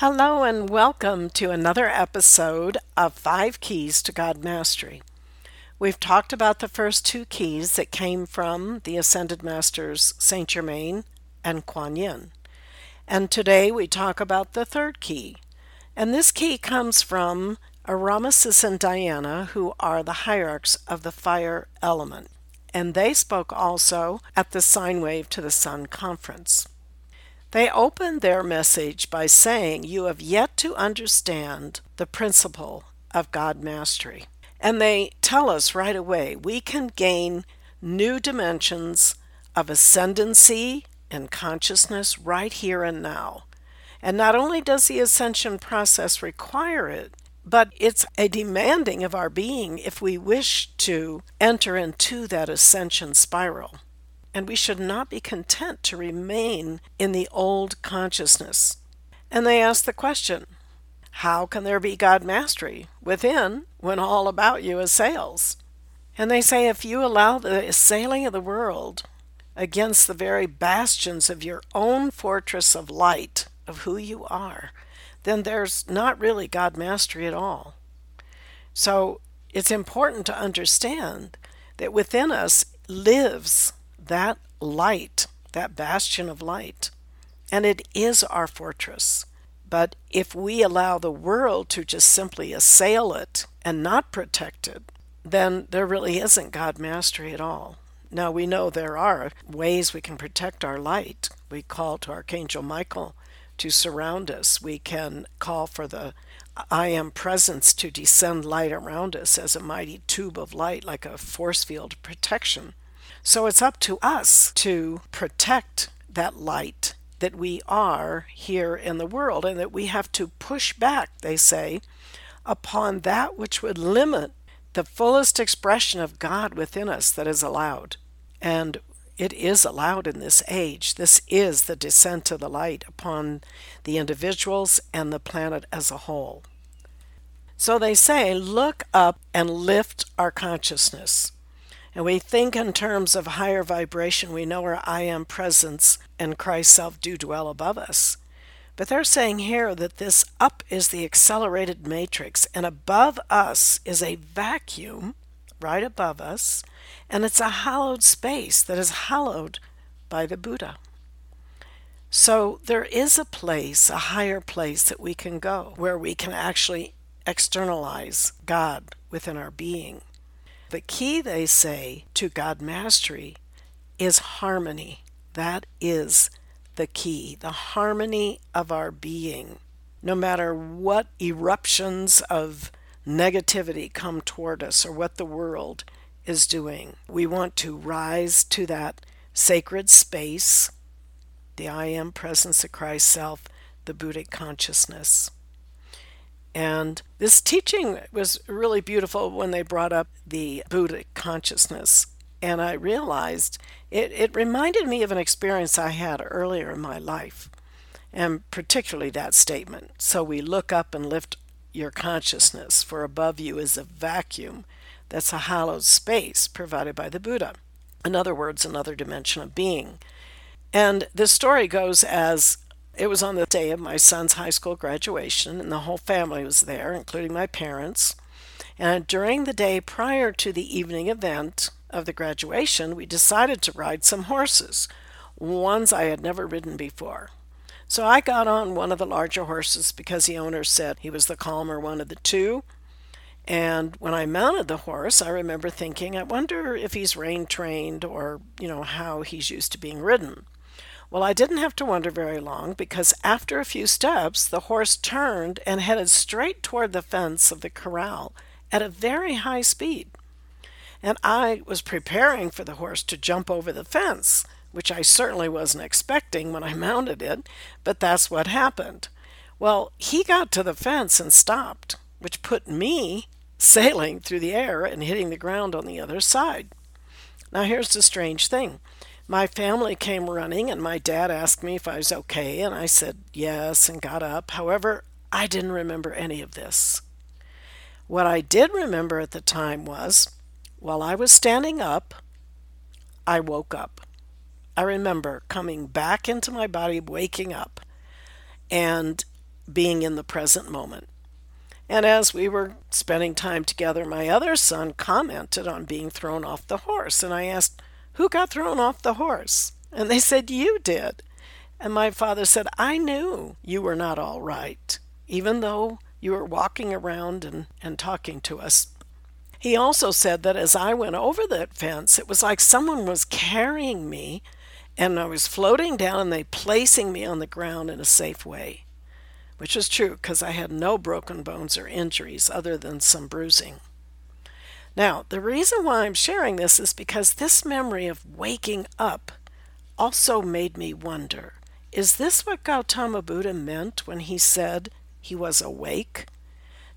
Hello, and welcome to another episode of Five Keys to God Mastery. We've talked about the first two keys that came from the Ascended Masters Saint Germain and Kuan Yin. And today we talk about the third key. And this key comes from Oromasis and Diana, who are the hierarchs of the fire element. And they spoke also at the Sine Wave to the Sun conference. They open their message by saying, You have yet to understand the principle of God mastery. And they tell us right away we can gain new dimensions of ascendancy and consciousness right here and now. And not only does the ascension process require it, but it's a demanding of our being if we wish to enter into that ascension spiral. And we should not be content to remain in the old consciousness. And they ask the question how can there be God mastery within when all about you assails? And they say if you allow the assailing of the world against the very bastions of your own fortress of light, of who you are, then there's not really God mastery at all. So it's important to understand that within us lives that light, that bastion of light, and it is our fortress. But if we allow the world to just simply assail it and not protect it, then there really isn't God mastery at all. Now we know there are ways we can protect our light. We call to Archangel Michael to surround us. We can call for the I am presence to descend light around us as a mighty tube of light, like a force field protection. So it's up to us to protect that light that we are here in the world and that we have to push back, they say, upon that which would limit the fullest expression of God within us that is allowed. And it is allowed in this age. This is the descent of the light upon the individuals and the planet as a whole. So they say, look up and lift our consciousness. And we think in terms of higher vibration, we know our I am presence and Christ self do dwell above us. But they're saying here that this up is the accelerated matrix, and above us is a vacuum, right above us, and it's a hallowed space that is hallowed by the Buddha. So there is a place, a higher place that we can go where we can actually externalize God within our being. The key, they say, to God mastery is harmony. That is the key, the harmony of our being. No matter what eruptions of negativity come toward us or what the world is doing, we want to rise to that sacred space, the I am presence of Christ self, the Buddhic consciousness. And this teaching was really beautiful when they brought up the Buddha consciousness. And I realized it, it reminded me of an experience I had earlier in my life, and particularly that statement. So we look up and lift your consciousness, for above you is a vacuum that's a hallowed space provided by the Buddha. In other words, another dimension of being. And the story goes as it was on the day of my son's high school graduation, and the whole family was there, including my parents. And during the day prior to the evening event of the graduation, we decided to ride some horses, ones I had never ridden before. So I got on one of the larger horses because the owner said he was the calmer one of the two. And when I mounted the horse, I remember thinking, I wonder if he's rein trained or, you know, how he's used to being ridden. Well, I didn't have to wonder very long because after a few steps, the horse turned and headed straight toward the fence of the corral at a very high speed. and I was preparing for the horse to jump over the fence, which I certainly wasn't expecting when I mounted it, but that's what happened. Well, he got to the fence and stopped, which put me sailing through the air and hitting the ground on the other side. Now, here's the strange thing. My family came running, and my dad asked me if I was okay, and I said yes and got up. However, I didn't remember any of this. What I did remember at the time was while I was standing up, I woke up. I remember coming back into my body, waking up, and being in the present moment. And as we were spending time together, my other son commented on being thrown off the horse. And I asked, Who got thrown off the horse? And they said, You did. And my father said, I knew you were not all right, even though you were walking around and, and talking to us. He also said that as I went over that fence, it was like someone was carrying me and I was floating down and they placing me on the ground in a safe way which is true because I had no broken bones or injuries other than some bruising. Now, the reason why I'm sharing this is because this memory of waking up also made me wonder is this what Gautama Buddha meant when he said he was awake?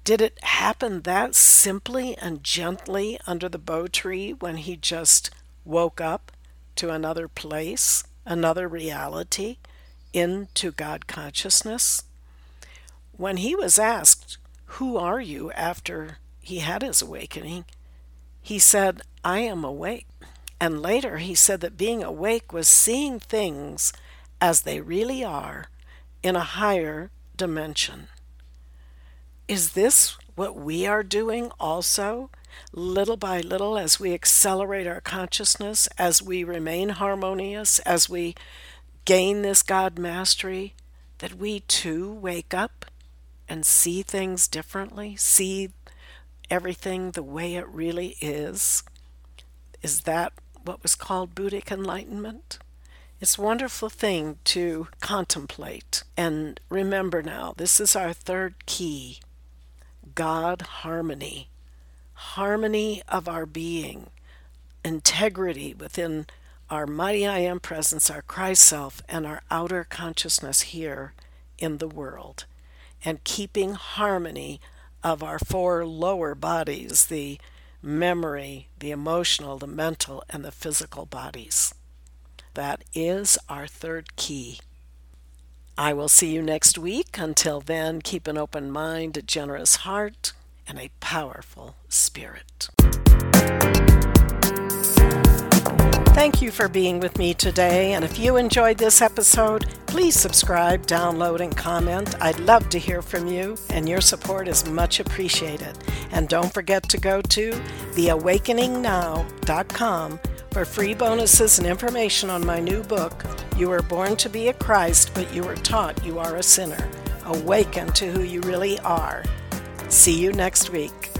Did it happen that simply and gently under the Bo tree when he just woke up to another place, another reality, into God consciousness? When he was asked, Who are you after he had his awakening? He said, I am awake. And later he said that being awake was seeing things as they really are in a higher dimension. Is this what we are doing also, little by little, as we accelerate our consciousness, as we remain harmonious, as we gain this God mastery, that we too wake up and see things differently, see everything the way it really is? Is that what was called Buddhic enlightenment? It's a wonderful thing to contemplate. And remember now, this is our third key God harmony, harmony of our being, integrity within our mighty I am presence, our Christ self, and our outer consciousness here in the world and keeping harmony of our four lower bodies the memory, the emotional, the mental, and the physical bodies. That is our third key. I will see you next week. Until then, keep an open mind, a generous heart, and a powerful spirit. Thank you for being with me today. And if you enjoyed this episode, please subscribe, download, and comment. I'd love to hear from you, and your support is much appreciated. And don't forget to go to theawakeningnow.com for free bonuses and information on my new book, You Were Born to Be a Christ, but You Were Taught You Are a Sinner. Awaken to who you really are. See you next week.